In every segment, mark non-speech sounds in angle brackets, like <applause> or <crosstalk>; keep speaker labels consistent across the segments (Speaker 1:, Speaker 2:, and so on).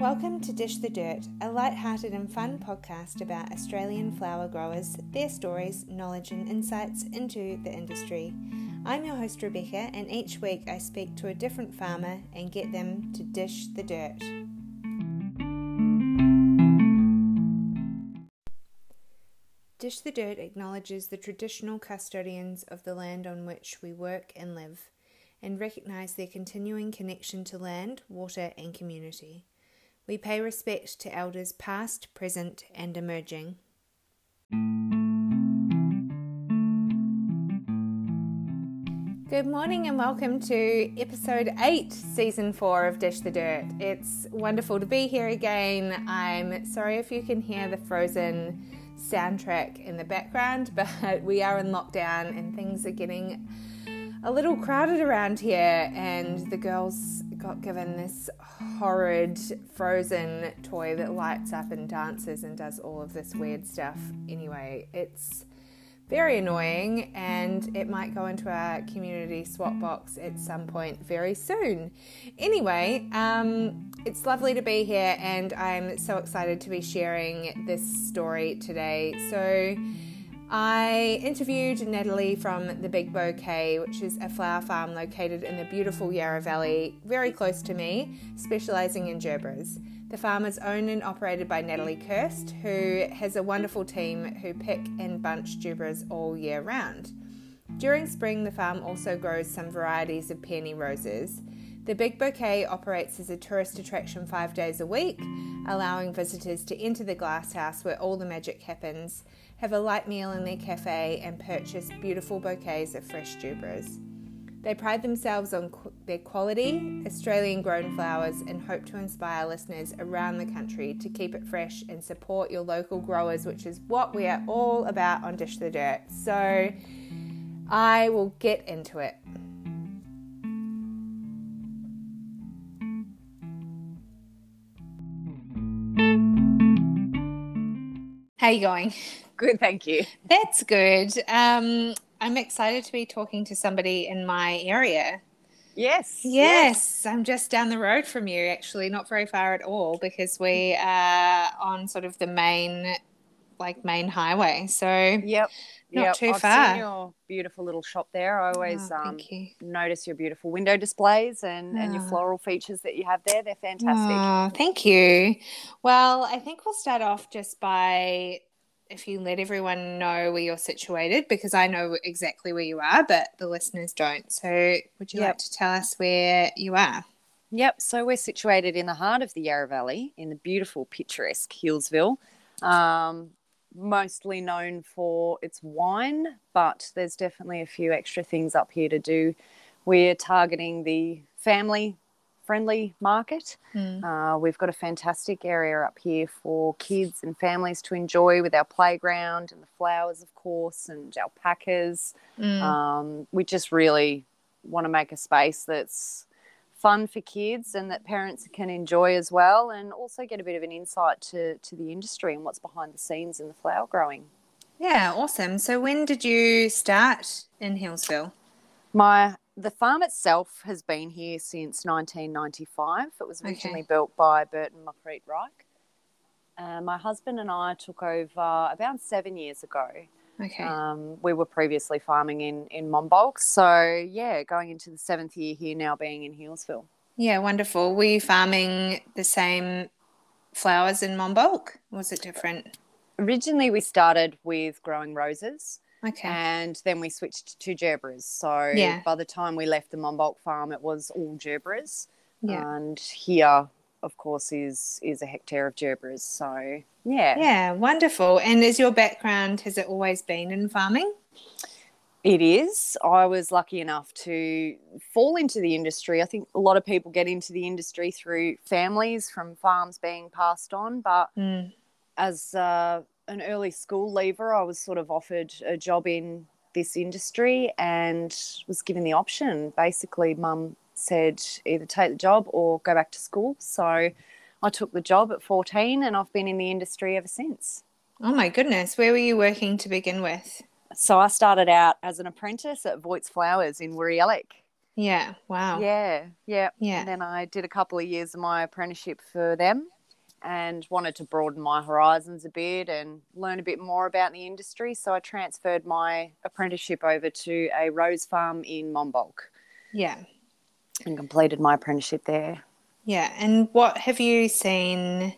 Speaker 1: Welcome to Dish the Dirt, a light-hearted and fun podcast about Australian flower growers, their stories, knowledge, and insights into the industry. I'm your host Rebecca, and each week I speak to a different farmer and get them to dish the dirt. Dish the Dirt acknowledges the traditional custodians of the land on which we work and live, and recognise their continuing connection to land, water, and community. We pay respect to elders past, present, and emerging. Good morning and welcome to episode 8, season 4 of Dish the Dirt. It's wonderful to be here again. I'm sorry if you can hear the frozen soundtrack in the background, <laughs> but we are in lockdown and things are getting a little crowded around here, and the girls got given this horrid frozen toy that lights up and dances and does all of this weird stuff. Anyway, it's very annoying and it might go into our community swap box at some point very soon. Anyway, um, it's lovely to be here and I'm so excited to be sharing this story today. So, I interviewed Natalie from the Big Bouquet, which is a flower farm located in the beautiful Yarra Valley, very close to me, specialising in gerberas. The farm is owned and operated by Natalie Kerst, who has a wonderful team who pick and bunch gerberas all year round. During spring, the farm also grows some varieties of peony roses. The Big Bouquet operates as a tourist attraction five days a week, allowing visitors to enter the glasshouse where all the magic happens have a light meal in their cafe, and purchase beautiful bouquets of fresh gerberas. They pride themselves on qu- their quality, Australian grown flowers, and hope to inspire listeners around the country to keep it fresh and support your local growers, which is what we are all about on Dish the Dirt. So I will get into it. How you going?
Speaker 2: Good, thank you.
Speaker 1: That's good. Um, I'm excited to be talking to somebody in my area.
Speaker 2: Yes,
Speaker 1: Yes, I'm just down the road from you, actually, not very far at all, because we are on sort of the main, like main highway. So
Speaker 2: Yep.
Speaker 1: Not
Speaker 2: yep.
Speaker 1: too
Speaker 2: I've
Speaker 1: far.
Speaker 2: Seen your beautiful little shop there. I always
Speaker 1: Oh,
Speaker 2: um,
Speaker 1: you.
Speaker 2: notice your beautiful window displays and, and your
Speaker 1: Oh.
Speaker 2: floral features that you have there. They're fantastic.
Speaker 1: Oh, thank you. Well, I think we'll start off just by if you let everyone know where you're situated, because I know exactly where you are, but the listeners don't. So, would you like to tell us where you are?
Speaker 2: Yep. So we're situated in the heart of the Yarra Valley in the beautiful, picturesque Healesville. Um, mostly known for its wine, but there's definitely a few extra things up here to do. We're targeting the family friendly market.
Speaker 1: Mm.
Speaker 2: Uh, we've got a fantastic area up here for kids and families to enjoy with our playground and the flowers, of course, and alpacas.
Speaker 1: Mm.
Speaker 2: Um, we just really want to make a space that's fun for kids and that parents can enjoy as well, and also get a bit of an insight to, to the industry and what's behind the scenes in the flower growing.
Speaker 1: Yeah, awesome. So when did you start in Healesville?
Speaker 2: My the farm itself has been here since 1995. It was
Speaker 1: Okay.
Speaker 2: originally built by Burton Marguerite Reich. Uh, my husband and I took over about seven years ago.
Speaker 1: Okay.
Speaker 2: Um, we were previously farming in in Monbulk, so yeah, going into the seventh year here now, being in Healesville.
Speaker 1: yeah, wonderful. Were you farming the same flowers in Monbulk? Was it different?
Speaker 2: Originally, we started with growing roses,
Speaker 1: Okay.
Speaker 2: and then we switched to gerberas. So
Speaker 1: Yeah.
Speaker 2: by the time we left the Monbulk farm, it was all gerberas.
Speaker 1: Yeah.
Speaker 2: and here of course is is a hectare of gerbras so yeah,
Speaker 1: Yeah, wonderful. And is your background, has it always been in farming?
Speaker 2: it is i was lucky enough to fall into the industry i think a lot of people get into the industry through families from farms being passed on but
Speaker 1: Mm.
Speaker 2: as uh, an early school leaver i was sort of offered a job in this industry and was given the option basically mum said either take the job or go back to school so i took the job at 14 and i've been in the industry ever since
Speaker 1: Oh my goodness. Where were you working to begin with?
Speaker 2: so i started out as an apprentice at voigt's flowers in Woori Yallock.
Speaker 1: Yeah. Wow.
Speaker 2: Yeah, yeah.
Speaker 1: Yeah.
Speaker 2: And then I did a couple of years of my apprenticeship for them and wanted to broaden my horizons a bit and learn a bit more about the industry. So I transferred my apprenticeship over to a rose farm in Monbulk
Speaker 1: Yeah.
Speaker 2: and completed my apprenticeship there.
Speaker 1: Yeah. And what have you seen?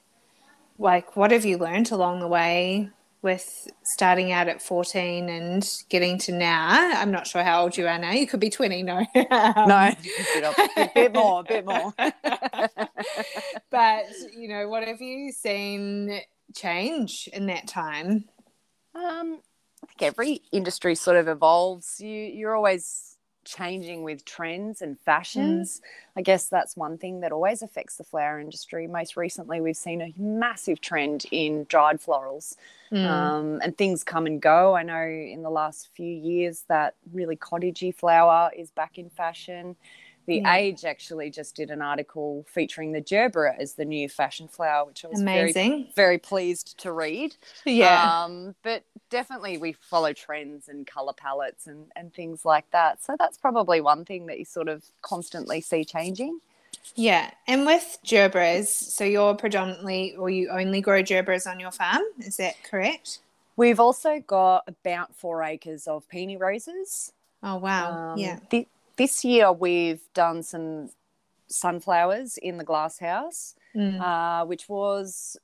Speaker 1: Like, what have you learned along the way with starting out at 14 and getting to now? I'm not sure how old you are now. You could be 20, no. <laughs>
Speaker 2: No, a bit, a bit more, a bit more. <laughs>
Speaker 1: but, you know, what have you seen change in that time?
Speaker 2: Um, I think every industry sort of evolves. You you're always changing with trends and fashions. I guess that's one thing that always affects the flower industry. Most recently, we've seen a massive trend in dried florals,
Speaker 1: Mm.
Speaker 2: um, and things come and go. I know in the last few years that really cottagey flower is back in fashion. The
Speaker 1: Yeah.
Speaker 2: Age actually just did an article featuring the gerbera as the new fashion flower, which I was very
Speaker 1: Amazing.
Speaker 2: very pleased to read.
Speaker 1: Yeah.
Speaker 2: Um, but definitely we follow trends and color palettes and, and things like that. So that's probably one thing that you sort of constantly see changing.
Speaker 1: Yeah, and with gerberas, so you're predominantly or you only grow gerberas on your farm, is that correct?
Speaker 2: We've also got about four acres of peony roses.
Speaker 1: Oh wow,
Speaker 2: Um,
Speaker 1: yeah,
Speaker 2: this year we've done some sunflowers in the glass house,
Speaker 1: Mm.
Speaker 2: uh, which was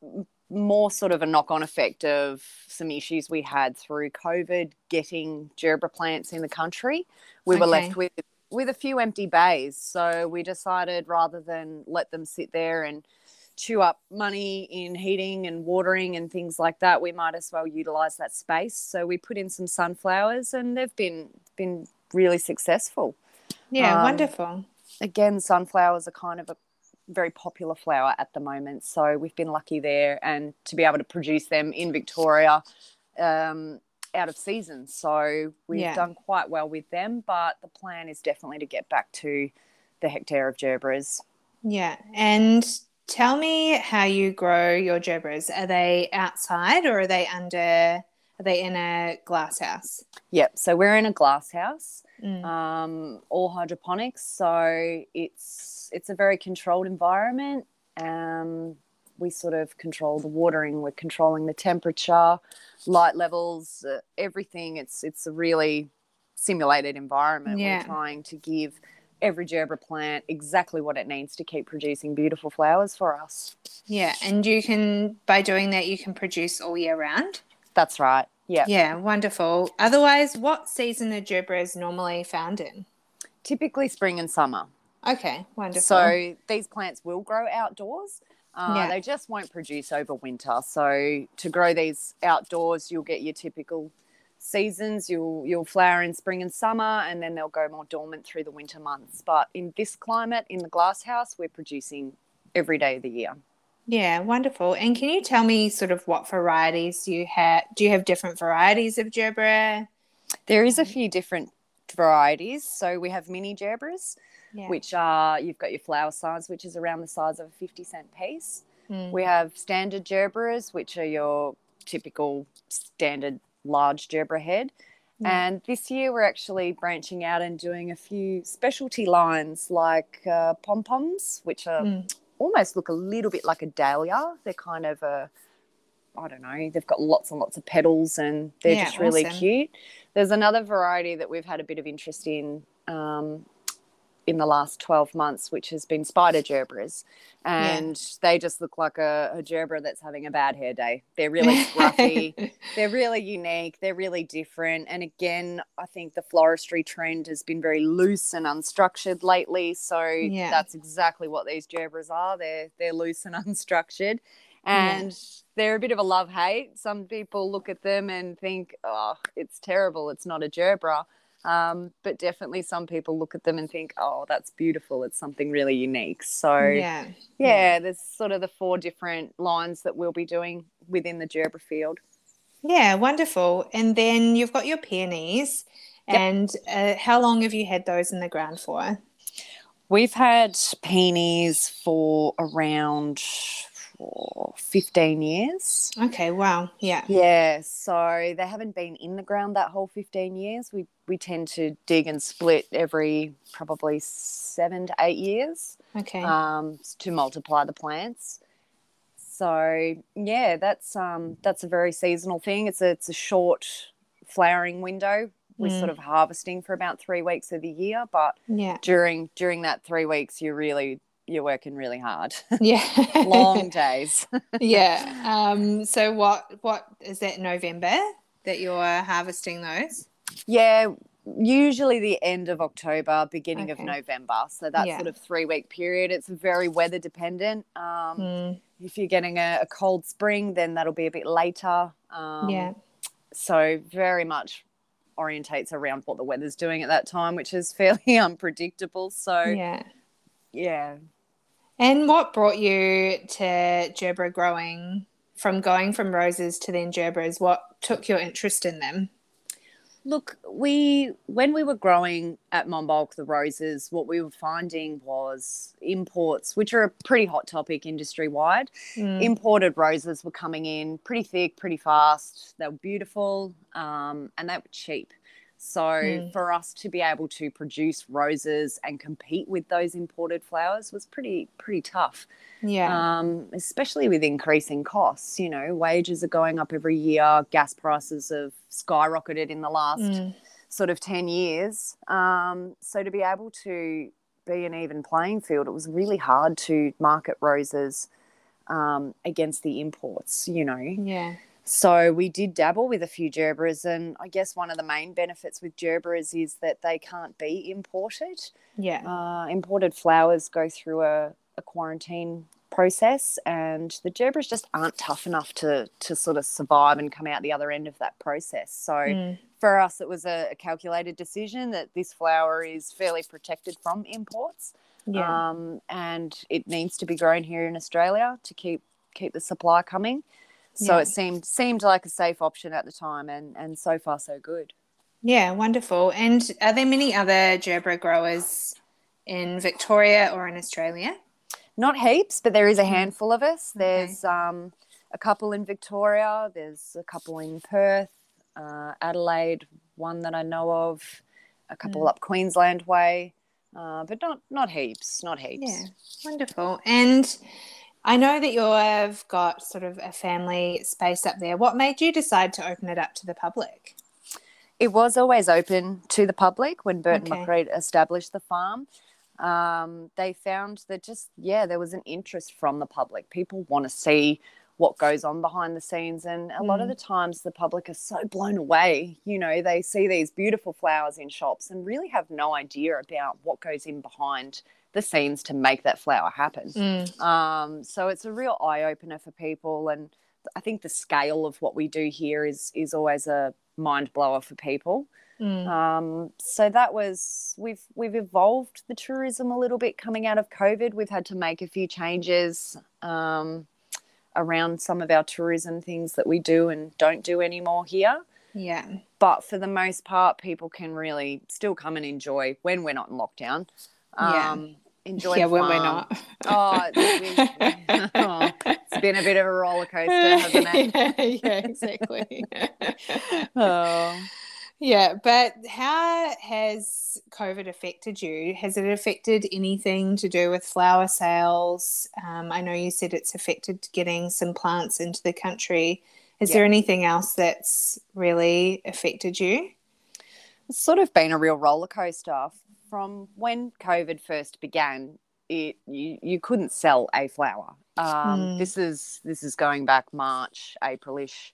Speaker 2: more sort of a knock-on effect of some issues we had through COVID getting gerbera plants in the country. We were left with with a few empty bays, so we decided rather than let them sit there and chew up money in heating and watering and things like that, we might as well utilize that space. So we put in some sunflowers, and they've been been really successful.
Speaker 1: Yeah,
Speaker 2: um,
Speaker 1: wonderful.
Speaker 2: Again, sunflowers are kind of a very popular flower at the moment, so we've been lucky there, and to be able to produce them in Victoria. Um, out of season, so we've
Speaker 1: Yeah.
Speaker 2: done quite well with them. But the plan is definitely to get back to the hectare of gerberas.
Speaker 1: Yeah, and tell me how you grow your gerberas. Are they outside or are they under? Are they in a glass house?
Speaker 2: Yep. So we're in a glass house,
Speaker 1: Mm.
Speaker 2: um, all hydroponics. So it's it's a very controlled environment. Um, we sort of control the watering. We're controlling the temperature, light levels, uh, everything. It's it's a really simulated environment.
Speaker 1: Yeah.
Speaker 2: We're trying to give every gerbera plant exactly what it needs to keep producing beautiful flowers for us.
Speaker 1: Yeah, and you can by doing that you can produce all year round.
Speaker 2: That's right. Yeah.
Speaker 1: Yeah, wonderful. Otherwise, what season are gerberas normally found in?
Speaker 2: Typically spring and summer.
Speaker 1: Okay, wonderful.
Speaker 2: So these plants will grow outdoors. Uh,
Speaker 1: Yeah.
Speaker 2: They just won't produce over winter. So to grow these outdoors, you'll get your typical seasons. You'll you'll flower in spring and summer, and then they'll go more dormant through the winter months. But in this climate, in the glass house, we're producing every day of the year.
Speaker 1: Yeah, wonderful. And can you tell me sort of what varieties you have? Do you have different varieties of gerbera?
Speaker 2: There is a few different varieties. So we have mini gerberas,
Speaker 1: Yeah.
Speaker 2: which are you've got your flower size, which is around the size of a fifty cent piece.
Speaker 1: Mm.
Speaker 2: We have standard gerberas, which are your typical standard large gerbera head.
Speaker 1: Yeah.
Speaker 2: And this year we're actually branching out and doing a few specialty lines like uh, pom poms, which are
Speaker 1: Mm.
Speaker 2: Almost look a little bit like a dahlia. They're kind of a, I don't know, they've got lots and lots of petals and they're
Speaker 1: Yeah,
Speaker 2: just really
Speaker 1: awesome.
Speaker 2: cute. There's another variety that we've had a bit of interest in um, in the last 12 months, which has been spider gerberas. And they just look like a, a gerbera that's having a bad hair day. They're really <laughs> scruffy. They're really unique. They're really different. And again i think the floristry trend has been very loose and unstructured lately. So
Speaker 1: Yeah.
Speaker 2: that's exactly what these gerberas are. They're they're loose and <laughs> unstructured.
Speaker 1: Yeah.
Speaker 2: and they're a bit of a love hate. Some people look at them and think oh it's terrible. It's not a gerbera um, but definitely some people look at them and think oh that's beautiful it's something really unique so
Speaker 1: yeah.
Speaker 2: yeah, there's sort of the four different lines that we'll be doing within the gerbera field.
Speaker 1: Yeah, wonderful. And then you've got your peonies.
Speaker 2: Yep.
Speaker 1: And uh, how long have you had those in the ground for?
Speaker 2: We've had peonies for around for 15 years.
Speaker 1: Okay, wow. Yeah.
Speaker 2: Yeah, so they haven't been in the ground that whole 15 years. We we tend to dig and split every probably 7 to 8 years
Speaker 1: Okay.
Speaker 2: um, to multiply the plants. So yeah, that's um, that's a very seasonal thing. It's a it's a short flowering window. We're
Speaker 1: Mm.
Speaker 2: sort of harvesting for about three weeks of the year, but
Speaker 1: yeah.
Speaker 2: during during that three weeks, you're really you're working really hard, <laughs>
Speaker 1: Yeah.
Speaker 2: long <laughs> days.
Speaker 1: yeah. <laughs> Um, so what what is that November that you're harvesting those?
Speaker 2: yeah, usually the end of October, beginning of November. So that
Speaker 1: Yeah.
Speaker 2: sort of three week period. It's very weather dependent. Um,
Speaker 1: Mm,
Speaker 2: If you're getting a, a cold spring, then that'll be a bit later. Um,
Speaker 1: yeah.
Speaker 2: so very much orientates around what the weather's doing at that time which is fairly unpredictable so yeah,
Speaker 1: Yeah. And what brought you to gerbera growing from going from roses to then gerberas? What took your interest in them?
Speaker 2: look we when we were growing at monbulk the roses what we were finding was imports which are a pretty hot topic industry wide
Speaker 1: Mm,
Speaker 2: imported roses were coming in pretty thick pretty fast they were beautiful um, and they were cheap so
Speaker 1: Mm.
Speaker 2: for us to be able to produce roses and compete with those imported flowers was pretty pretty tough
Speaker 1: yeah.
Speaker 2: um, especially with increasing costs. You know, wages are going up every year. Gas prices have skyrocketed in the last
Speaker 1: Mm,
Speaker 2: sort of 10 years. Um, so to be able to be an even playing field, it was really hard to market roses um, against the imports, you know.
Speaker 1: yeah.
Speaker 2: So we did dabble with a few gerberas, and I guess one of the main benefits with gerberas is that they can't be imported.
Speaker 1: Yeah.
Speaker 2: uh, imported flowers go through a, a quarantine process and the gerberas just aren't tough enough to to sort of survive and come out the other end of that process. So
Speaker 1: Mm,
Speaker 2: for us it was a, a calculated decision that this flower is fairly protected from imports.
Speaker 1: Yeah.
Speaker 2: um, and it needs to be grown here in australia to keep keep the supply coming so
Speaker 1: Yeah.
Speaker 2: it seemed seemed like a safe option at the time and and so far so good
Speaker 1: Yeah, wonderful. And are there many other gerbera growers in Victoria or in Australia?
Speaker 2: Not heaps, but there is a
Speaker 1: Mm.
Speaker 2: handful of us. There's um, a couple in Victoria, there's a couple in Perth, uh, Adelaide, one that I know of, a couple
Speaker 1: Mm.
Speaker 2: up Queensland way, uh, but not not heaps, not heaps.
Speaker 1: Yeah, wonderful. And I know that you've got sort of a family space up there. What made you decide to open it up to the public?
Speaker 2: It was always open to the public when Burton
Speaker 1: Okay.
Speaker 2: McCread established the farm. Um, they found that just yeah, there was an interest from the public. People want to see what goes on behind the scenes, and a lot of
Speaker 1: Mm.
Speaker 2: the times the public are so blown away. You know, they see these beautiful flowers in shops and really have no idea about what goes in behind the scenes to make that flower happen.
Speaker 1: Mm,
Speaker 2: Um, so it's a real eye opener for people, and I think the scale of what we do here is is always a mind blower for people.
Speaker 1: mm,
Speaker 2: Um, so that was we've we've evolved the tourism a little bit coming out of COVID. We've had to make a few changes um, around some of our tourism things that we do and don't do anymore here.
Speaker 1: yeah.
Speaker 2: But for the most part, people can really still come and enjoy when we're not in lockdown.
Speaker 1: Yeah.
Speaker 2: Um, enjoy.
Speaker 1: yeah, when we're not.
Speaker 2: Oh, it's, oh, <laughs> <laughs> it's been a bit of a roller coaster, hasn't it? <laughs>
Speaker 1: yeah, yeah, exactly.
Speaker 2: Oh.
Speaker 1: yeah, but how has COVID affected you? Has it affected anything to do with flower sales? Um, I know you said it's affected getting some plants into the country. Is
Speaker 2: Yeah.
Speaker 1: there anything else that's really affected you?
Speaker 2: It's sort of been a real roller coaster from when COVID first began. It you, you couldn't sell a flower. Um,
Speaker 1: Mm.
Speaker 2: This is this is going back March, Aprilish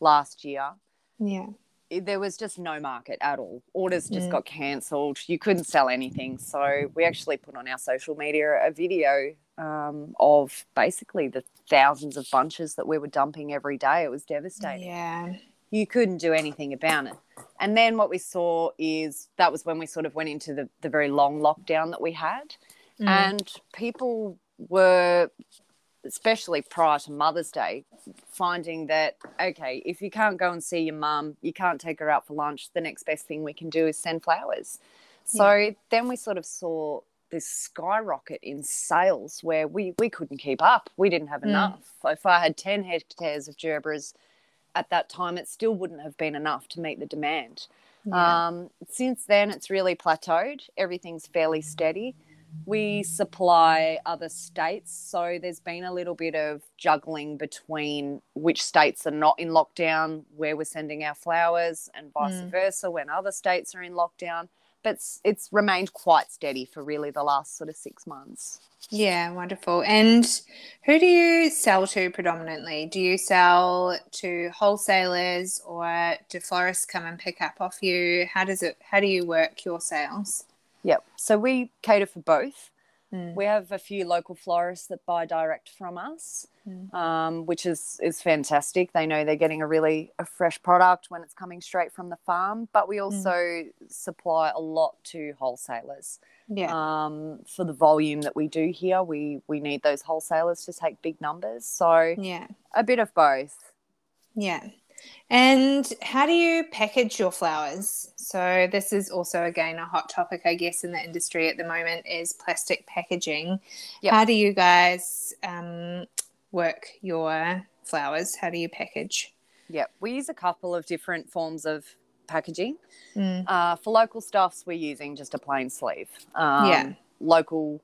Speaker 2: last year.
Speaker 1: Yeah.
Speaker 2: It- there was just no market at all. Orders just
Speaker 1: Mm.
Speaker 2: got cancelled. You couldn't sell anything. So we actually put on our social media a video um, of basically the thousands of bunches that we were dumping every day. It was devastating
Speaker 1: Yeah.
Speaker 2: You couldn't do anything about it. And then what we saw is that was when we sort of went into the, the very long lockdown that we had.
Speaker 1: Mm.
Speaker 2: And people were, especially prior to Mother's Day, finding that, okay, if you can't go and see your mum, you can't take her out for lunch, the next best thing we can do is send flowers. So then we sort of saw this skyrocket in sales where we we couldn't keep up. We didn't have
Speaker 1: Mm.
Speaker 2: enough. If I had ten hectares of gerberas at that time, it still wouldn't have been enough to meet the demand.
Speaker 1: Yeah.
Speaker 2: Um, since then, it's really plateaued. Everything's fairly steady. We supply other states, so there's been a little bit of juggling between which states are not in lockdown, where we're sending our flowers, and vice
Speaker 1: Mm.
Speaker 2: versa when other states are in lockdown. But it's, it's remained quite steady for really the last sort of six months.
Speaker 1: Yeah, wonderful. And who do you sell to predominantly? Do you sell to wholesalers or do florists come and pick up off you? How does it how do you work your sales?
Speaker 2: Yep. So we cater for both.
Speaker 1: Mm.
Speaker 2: We have a few local florists that buy direct from us,
Speaker 1: Mm.
Speaker 2: um, which is is fantastic. They know they're getting a really a fresh product when it's coming straight from the farm. But we also supply a lot to wholesalers.
Speaker 1: Yeah.
Speaker 2: Um, for the volume that we do here, we we need those wholesalers to take big numbers. So
Speaker 1: yeah.
Speaker 2: a bit of both.
Speaker 1: Yeah. And how do you package your flowers? So this is also again a hot topic, I guess, in the industry at the moment is plastic packaging.
Speaker 2: Yep.
Speaker 1: How do you guys um, work your flowers? How do you package?
Speaker 2: Yep. We use a couple of different forms of packaging.
Speaker 1: Mm.
Speaker 2: Uh, for local stuffs, we're using just a plain sleeve. Um,
Speaker 1: Yeah.
Speaker 2: Local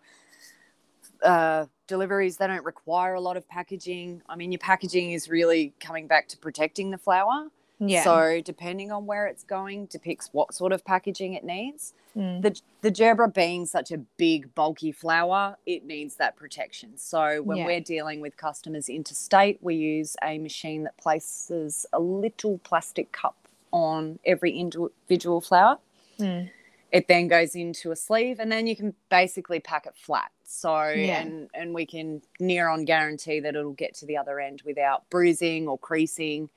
Speaker 2: uh, deliveries, they don't require a lot of packaging. I mean, your packaging is really coming back to protecting the flower.
Speaker 1: Yeah.
Speaker 2: So, depending on where it's going, depicts what sort of packaging it needs.
Speaker 1: Mm.
Speaker 2: The, the gerbera being such a big, bulky flower, it needs that protection. So, when
Speaker 1: Yeah.
Speaker 2: we're dealing with customers interstate, we use a machine that places a little plastic cup on every individual flower.
Speaker 1: Mm.
Speaker 2: It then goes into a sleeve, and then you can basically pack it flat. So,
Speaker 1: Yeah.
Speaker 2: and and we can near on guarantee that it'll get to the other end without bruising or creasing.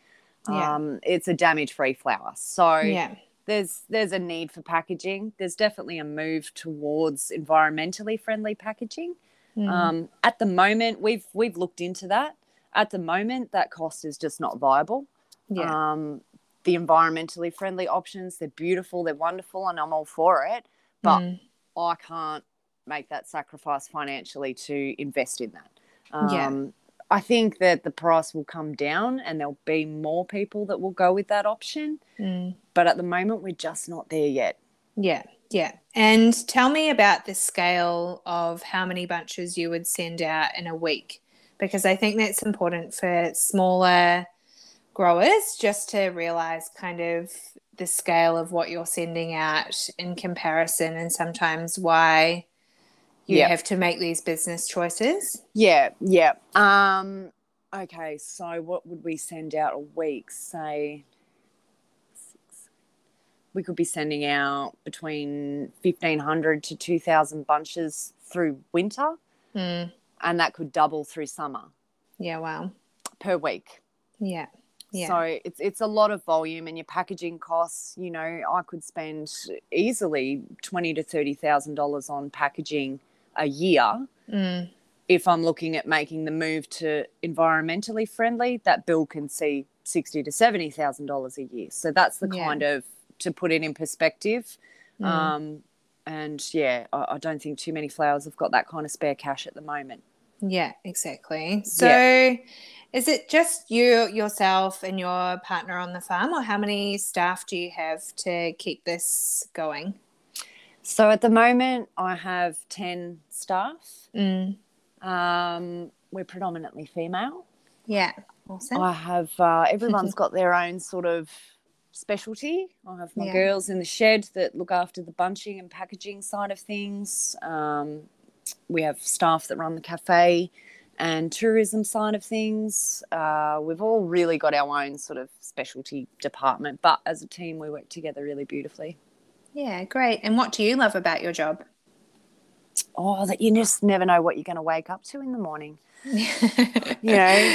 Speaker 1: Yeah.
Speaker 2: Um, it's a damage-free flower. So,
Speaker 1: yeah.
Speaker 2: there's there's a need for packaging. There's definitely a move towards environmentally friendly packaging.
Speaker 1: Mm.
Speaker 2: Um, at the moment, we've we've looked into that. At the moment, that cost is just not viable.
Speaker 1: yeah.
Speaker 2: Um, the environmentally friendly options, they're beautiful, they're wonderful, and I'm all for it. But
Speaker 1: Mm.
Speaker 2: I can't make that sacrifice financially to invest in that. Um,
Speaker 1: Yeah.
Speaker 2: I think that the price will come down and there'll be more people that will go with that option.
Speaker 1: Mm.
Speaker 2: But at the moment, we're just not there yet.
Speaker 1: Yeah, yeah. And tell me about the scale of how many bunches you would send out in a week, because I think that's important for smaller growers just to realize kind of the scale of what you're sending out in comparison and sometimes why you
Speaker 2: Yep.
Speaker 1: have to make these business choices.
Speaker 2: Yeah, yeah. Um, okay, so what would we send out a week? Say, six. We could be sending out between fifteen hundred to two thousand bunches through winter,
Speaker 1: Mm.
Speaker 2: and that could double through summer
Speaker 1: Yeah, wow.
Speaker 2: per week.
Speaker 1: Yeah. Yeah.
Speaker 2: So it's it's a lot of volume, and your packaging costs. You know, I could spend easily twenty to thirty thousand dollars on packaging a year
Speaker 1: Mm.
Speaker 2: if I'm looking at making the move to environmentally friendly, that bill can see sixty to seventy thousand dollars a year. So that's the
Speaker 1: Yeah.
Speaker 2: kind of to put it in perspective.
Speaker 1: Mm.
Speaker 2: Um, and yeah, I, I don't think too many flowers have got that kind of spare cash at the moment.
Speaker 1: Yeah, exactly. So is it just you yourself and your partner on the farm or how many staff do you have to keep this going?
Speaker 2: So at the moment, I have ten staff.
Speaker 1: Mm.
Speaker 2: Um, we're predominantly female.
Speaker 1: Yeah. Awesome.
Speaker 2: I have uh, everyone's <laughs> got their own sort of specialty. I have my
Speaker 1: Yeah.
Speaker 2: girls in the shed that look after the bunching and packaging side of things. Um, we have staff that run the cafe and tourism side of things. Uh, we've all really got our own sort of specialty department, but as a team, we work together really beautifully.
Speaker 1: Yeah, great. And what do you love about your job?
Speaker 2: Oh, that you just never know what you're going to wake up to in the morning. <laughs> you know,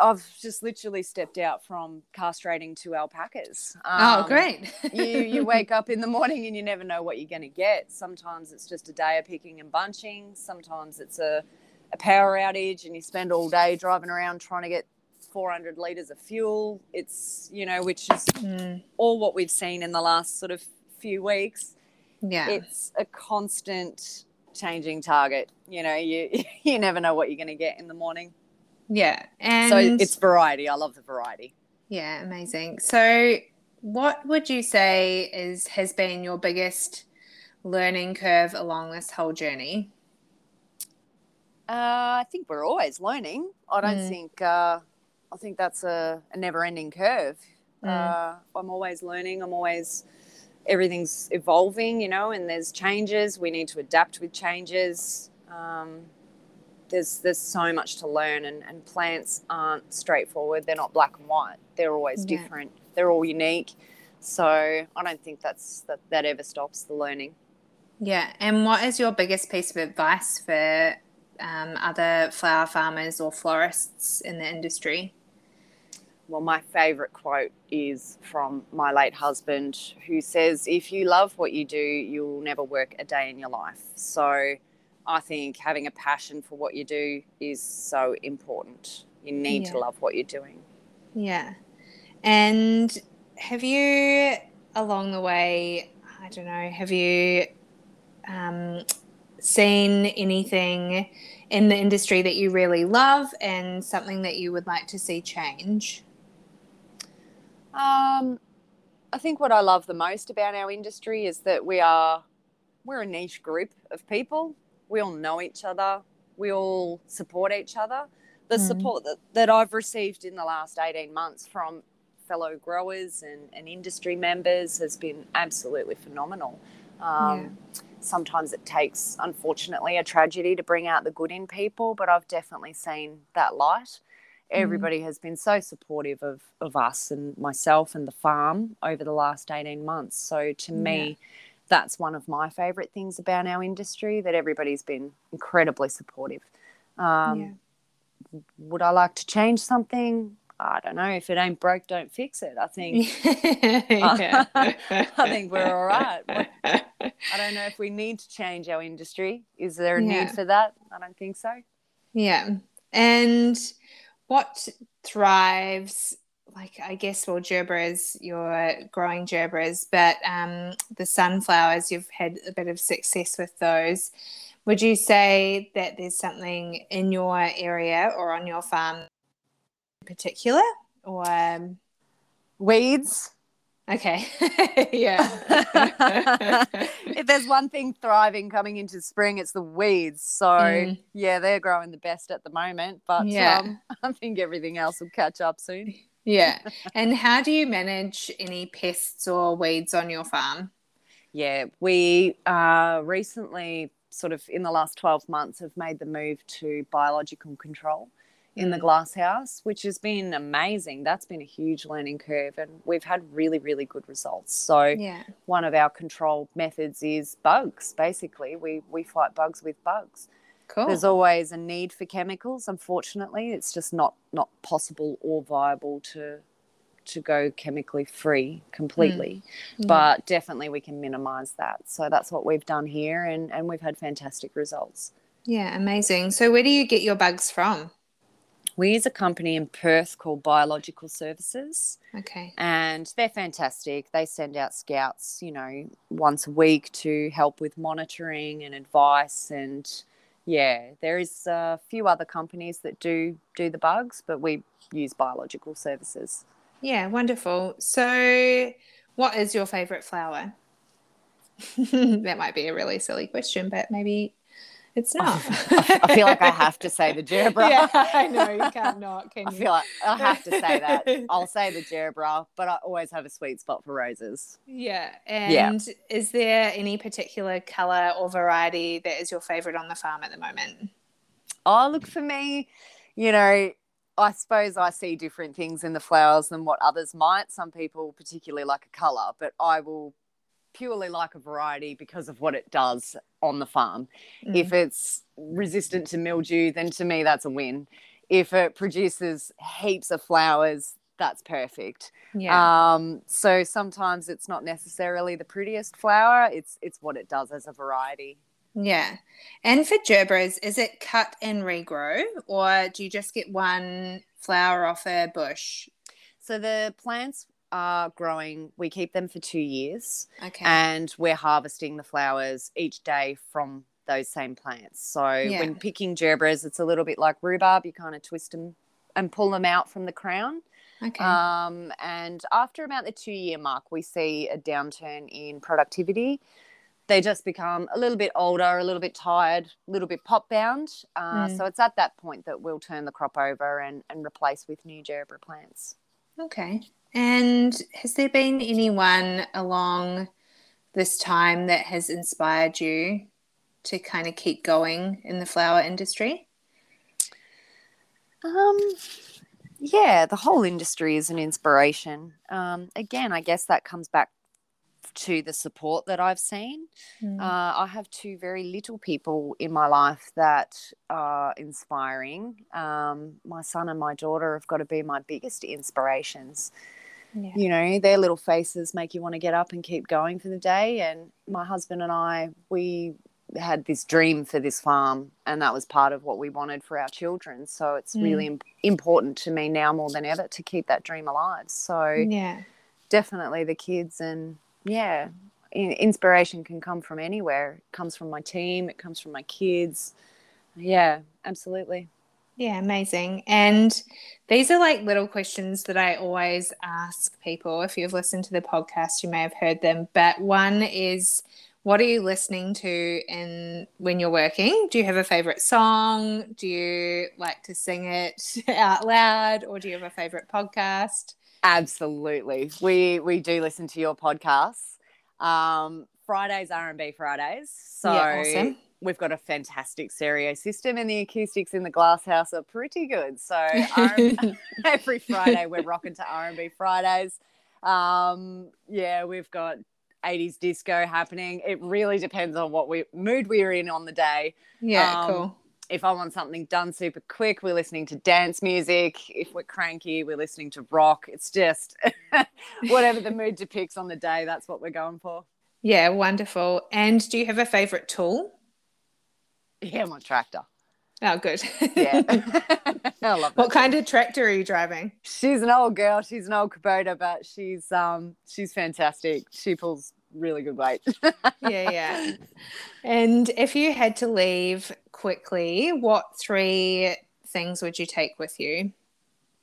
Speaker 2: I've just literally stepped out from castrating two alpacas.
Speaker 1: oh,
Speaker 2: Um,
Speaker 1: great.
Speaker 2: you you wake up in the morning and you never know what you're going to get. Sometimes it's just a day of picking and bunching. Sometimes it's a, a power outage and you spend all day driving around trying to get 400 liters of fuel. It's you know, which is
Speaker 1: Mm,
Speaker 2: all what we've seen in the last sort of few weeks.
Speaker 1: yeah.
Speaker 2: It's a constant changing target. You know, you <laughs> you never know what you're going to get in the morning.
Speaker 1: Yeah, and
Speaker 2: So it's variety. I love the variety.
Speaker 1: yeah, amazing. So, what would you say is has been your biggest learning curve along this whole journey?
Speaker 2: Uh, I think we're always learning. I don't
Speaker 1: Mm.
Speaker 2: think. Uh, I think that's a, a never-ending curve.
Speaker 1: Mm.
Speaker 2: Uh, I'm always learning. I'm always everything's evolving, you know, and there's changes. We need to adapt with changes. Um, there's there's so much to learn, and, and plants aren't straightforward. They're not black and white. They're always
Speaker 1: Yeah.
Speaker 2: different. They're all unique. So I don't think that's that, that ever stops the learning.
Speaker 1: Yeah, and what is your biggest piece of advice for um, other flower farmers or florists in the industry?
Speaker 2: Well, my favourite quote is from my late husband, who says, If you love what you do, you'll never work a day in your life. So I think having a passion for what you do is so important. You need
Speaker 1: Yeah.
Speaker 2: to love what you're doing.
Speaker 1: Yeah. And have you, along the way, I don't know, have you um, seen anything in the industry that you really love and something that you would like to see change?
Speaker 2: Um, I think what I love the most about our industry is that we are we're a niche group of people. We all know each other. We all support each other. The
Speaker 1: Mm.
Speaker 2: support that, that I've received in the last 18 months from fellow growers and, and industry members has been absolutely phenomenal. Um, Sometimes it takes, unfortunately, a tragedy to bring out the good in people, but I've definitely seen that light everybody has been so supportive of, of us and myself and the farm over the last 18 months. So to me, that's one of my favourite things about our industry that everybody's been incredibly supportive. Um, Would I like to change something? I don't know. If it ain't broke, don't fix it. I think <laughs>
Speaker 1: yeah. <laughs>
Speaker 2: I think we're all right. I don't know if we need to change our industry. Is there a
Speaker 1: Yeah.
Speaker 2: need for that? I don't think so.
Speaker 1: Yeah. And what thrives, like, I guess, well, gerberas, you're growing gerberas, but um, the sunflowers, you've had a bit of success with those. Would you say that there's something in your area or on your farm in particular? Or, um,
Speaker 2: Weeds.
Speaker 1: Okay. <laughs> yeah. <laughs>
Speaker 2: if there's one thing thriving coming into spring, it's the weeds. So
Speaker 1: Mm.
Speaker 2: yeah, they're growing the best at the moment. But
Speaker 1: Yeah.
Speaker 2: um, <laughs> I think everything else will catch up soon.
Speaker 1: yeah. And how do you manage any pests or weeds on your farm?
Speaker 2: Yeah, we uh, recently, sort of in the last 12 months, have made the move to biological control in the
Speaker 1: Mm.
Speaker 2: glass house, which has been amazing. That's been a huge learning curve, and we've had really, really good results. So,
Speaker 1: Yeah.
Speaker 2: one of our control methods is bugs. Basically, we we fight bugs with bugs.
Speaker 1: Cool.
Speaker 2: There's always a need for chemicals. Unfortunately, it's just not not possible or viable to to go chemically free completely.
Speaker 1: Yeah.
Speaker 2: But definitely, we can minimise that. So that's what we've done here, and and we've had fantastic results.
Speaker 1: Yeah, amazing. So, where do you get your bugs from?
Speaker 2: We use a company in Perth called Biological Services.
Speaker 1: Okay.
Speaker 2: and they're fantastic. They send out scouts, you know, once a week to help with monitoring and advice. And yeah, there is a few other companies that do do the bugs, but we use biological services.
Speaker 1: Yeah, wonderful. So, what is your favorite flower? <laughs> that might be a really silly question, but maybe it's not. <laughs>
Speaker 2: I feel like I have to say the gerbera. <laughs>
Speaker 1: Yeah, I know you can't not, can
Speaker 2: I
Speaker 1: you?
Speaker 2: feel like I have to say that. <laughs> I'll say the gerbera, but I always have a sweet spot for roses.
Speaker 1: Yeah, and is there any particular color or variety that is your favorite on the farm at the moment?
Speaker 2: Oh, look for me, you know, I suppose I see different things in the flowers than what others might. Some people particularly like a colour, but I will purely like a variety because of what it does on the farm.
Speaker 1: Mm.
Speaker 2: If it's resistant to mildew, then to me that's a win. If it produces heaps of flowers, that's perfect.
Speaker 1: yeah,
Speaker 2: Um, so sometimes it's not necessarily the prettiest flower, it's it's what it does as a variety.
Speaker 1: yeah. And for gerberas, is it cut and regrow, or do you just get one flower off a bush?
Speaker 2: So the plants are growing, we keep them for two years
Speaker 1: Okay.
Speaker 2: and we're harvesting the flowers each day from those same plants. So
Speaker 1: Yeah.
Speaker 2: when picking gerberas, it's a little bit like rhubarb. You kind of twist them and pull them out from the crown.
Speaker 1: Okay.
Speaker 2: Um, and after about the two year mark, we see a downturn in productivity. They just become a little bit older, a little bit tired, a little bit pot bound. Uh,
Speaker 1: Mm.
Speaker 2: So it's at that point that we'll turn the crop over and, and replace with new gerbera plants.
Speaker 1: Okay. And has there been anyone along this time that has inspired you to kind of keep going in the flower industry?
Speaker 2: Um, yeah, the whole industry is an inspiration. Um, again, I guess that comes back to the support that I've seen.
Speaker 1: Mm.
Speaker 2: Uh, I have two very little people in my life that are inspiring. Um, my son and my daughter have got to be my biggest inspirations.
Speaker 1: Yeah.
Speaker 2: You know, their little faces make you want to get up and keep going for the day. And my husband and I, we had this dream for this farm, and that was part of what we wanted for our children. So it's
Speaker 1: Mm.
Speaker 2: really im- important to me now more than ever to keep that dream alive. So
Speaker 1: Yeah.
Speaker 2: definitely the kids and yeah inspiration can come from anywhere it comes from my team it comes from my kids yeah absolutely
Speaker 1: Yeah, amazing. And these are like little questions that I always ask people. If you've listened to the podcast, you may have heard them. But one is what are you listening to in when you're working? Do you have a favorite song? Do you like to sing it <laughs> out loud or do you have a favorite podcast?
Speaker 2: absolutely we we do listen to your podcasts um fridays r&b fridays so
Speaker 1: Yeah, awesome.
Speaker 2: We've got a fantastic stereo system and the acoustics in the glass house are pretty good so <laughs> <laughs> every Friday we're rocking to R&B Fridays. Um, yeah, we've got 80s disco happening. It really depends on what we mood we're in on the day.
Speaker 1: yeah,
Speaker 2: Um,
Speaker 1: cool.
Speaker 2: If I want something done super quick, we're listening to dance music. If we're cranky, we're listening to rock. It's just <laughs> whatever the mood depicts on the day, that's what we're going for.
Speaker 1: Yeah, wonderful. And do you have a favorite tool?
Speaker 2: Yeah, my tractor.
Speaker 1: Oh, good.
Speaker 2: Yeah. <laughs> <laughs> I love
Speaker 1: what kind of tractor are you driving?
Speaker 2: She's an old girl. She's an old Kubota, but she's um she's fantastic. She pulls really good weight. <laughs>
Speaker 1: yeah, yeah. And if you had to leave quickly, what three things would you take with you?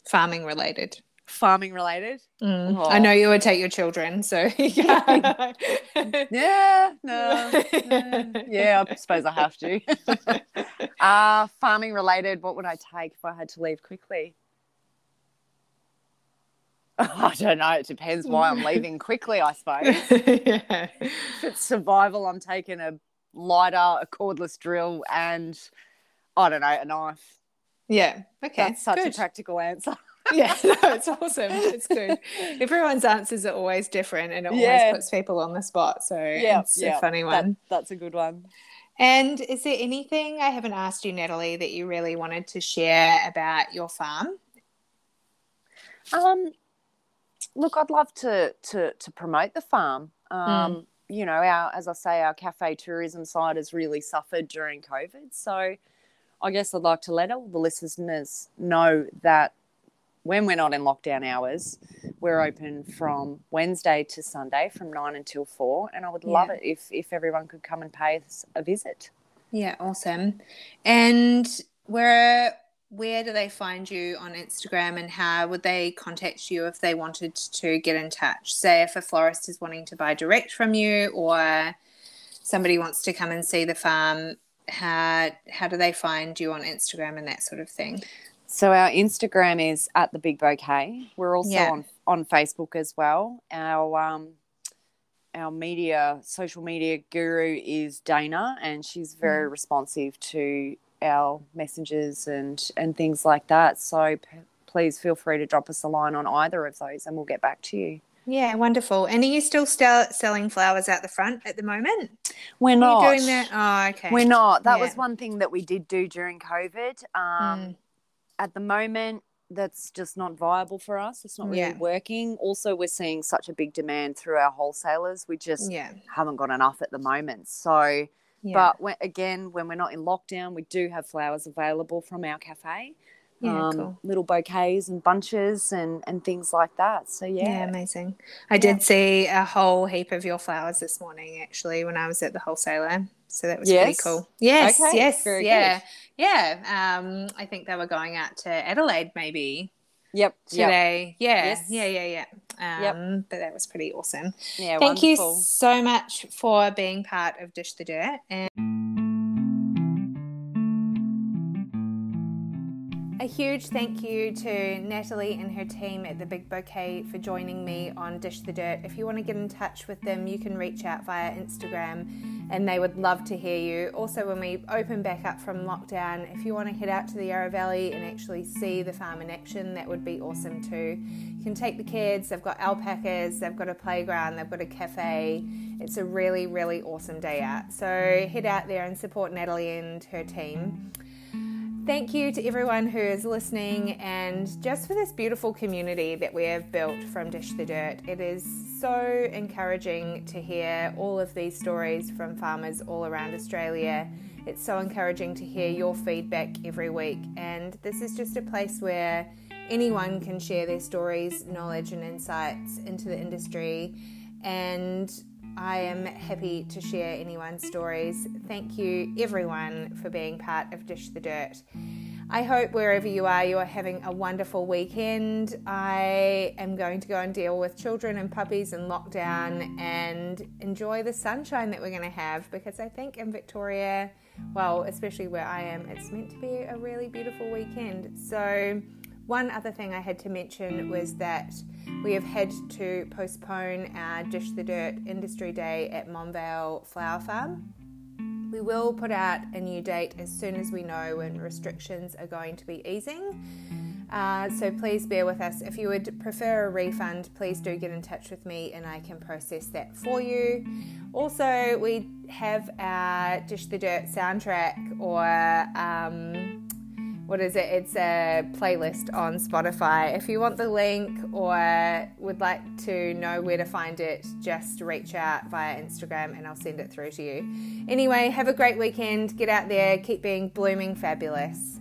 Speaker 1: Farming related.
Speaker 2: Farming related.
Speaker 1: Mm.
Speaker 2: Oh.
Speaker 1: I know you would take your children, so <laughs> yeah. <laughs>
Speaker 2: Yeah, no, no. <laughs> yeah. I suppose I have to. uh farming related. What would I take if I had to leave quickly? I don't know. It depends why I'm leaving quickly. I suppose.
Speaker 1: yeah.
Speaker 2: if it's survival, I'm taking a lighter, a cordless drill, and I don't know, a knife.
Speaker 1: Yeah. Okay.
Speaker 2: That's such
Speaker 1: good.
Speaker 2: a practical answer. <laughs>
Speaker 1: yeah, no, it's awesome. It's good. Everyone's answers are always different and it
Speaker 2: Yeah.
Speaker 1: always puts people on the spot. So
Speaker 2: Yeah,
Speaker 1: it's
Speaker 2: yeah,
Speaker 1: a funny
Speaker 2: That-
Speaker 1: one.
Speaker 2: that's a good one.
Speaker 1: And is there anything I haven't asked you, Natalie, that you really wanted to share about your farm?
Speaker 2: Um, look, I'd love to to to promote the farm. Um, you know, our as I say, our cafe tourism side has really suffered during COVID. So, I guess I'd like to let all the listeners know that when we're not in lockdown hours, we're open from Wednesday to Sunday from nine until four, and I would love
Speaker 1: Yeah.
Speaker 2: it if if everyone could come and pay us a visit.
Speaker 1: Yeah, awesome. And where where do they find you on Instagram and how would they contact you if they wanted to get in touch? Say if a florist is wanting to buy direct from you or somebody wants to come and see the farm, how how do they find you on Instagram and that sort of thing?
Speaker 2: So our Instagram is at the Big Bouquet. We're also
Speaker 1: Yeah.
Speaker 2: on on Facebook as well. Our um, our media social media guru is Dana, and she's very responsive to our messages and and things like that. So p- please feel free to drop us a line on either of those, and we'll get back to you.
Speaker 1: Yeah, wonderful. And are you still selling flowers out the front at the moment?
Speaker 2: We're not
Speaker 1: doing that? Oh, okay.
Speaker 2: We're not. That
Speaker 1: Yeah.
Speaker 2: was one thing that we did do during COVID. Um,
Speaker 1: Mm.
Speaker 2: At the moment, that's just not viable for us. It's not really
Speaker 1: Yeah.
Speaker 2: working. Also, we're seeing such a big demand through our wholesalers. We just
Speaker 1: Yeah.
Speaker 2: haven't got enough at the moment. So,
Speaker 1: Yeah.
Speaker 2: but when, again, when we're not in lockdown, we do have flowers available from our cafe. Yeah, um, cool. little bouquets and bunches and, and things like that. So yeah.
Speaker 1: Yeah, amazing. I yeah. did see a whole heap of your flowers this morning actually when I was at the wholesaler. So that was yes. pretty cool. Yes, okay. yes, Very yeah, good. yeah. Um, I think they were going out to Adelaide maybe.
Speaker 2: Yep.
Speaker 1: Today. Yep. Yeah. Yes. Yeah. Yeah. Yeah. Um, yep. But that was pretty awesome. Yeah. Thank wonderful. you so much for being part of Dish the Dirt and. A huge thank you to Natalie and her team at the Big Bouquet for joining me on Dish the Dirt. If you want to get in touch with them, you can reach out via Instagram and they would love to hear you. Also, when we open back up from lockdown, if you want to head out to the Yarra Valley and actually see the farm in action, that would be awesome too. You can take the kids, they've got alpacas, they've got a playground, they've got a cafe. It's a really, really awesome day out. So head out there and support Natalie and her team. Thank you to everyone who is listening and just for this beautiful community that we have built from Dish the Dirt. It is so encouraging to hear all of these stories from farmers all around Australia. It's so encouraging to hear your feedback every week, and this is just a place where anyone can share their stories, knowledge, and insights into the industry. And I am happy to share anyone's stories. Thank you, everyone, for being part of Dish the Dirt. I hope wherever you are, you are having a wonderful weekend. I am going to go and deal with children and puppies in lockdown and enjoy the sunshine that we're going to have because I think in Victoria, well, especially where I am, it's meant to be a really beautiful weekend. So, one other thing I had to mention was that we have had to postpone our Dish the Dirt Industry Day at Monvale Flower Farm. We will put out a new date as soon as we know when restrictions are going to be easing. Uh, so please bear with us. If you would prefer a refund, please do get in touch with me and I can process that for you. Also, we have our Dish the Dirt soundtrack or um, what is it? It's a playlist on Spotify. If you want the link or would like to know where to find it, just reach out via Instagram and I'll send it through to you. Anyway, have a great weekend. Get out there, keep being blooming fabulous.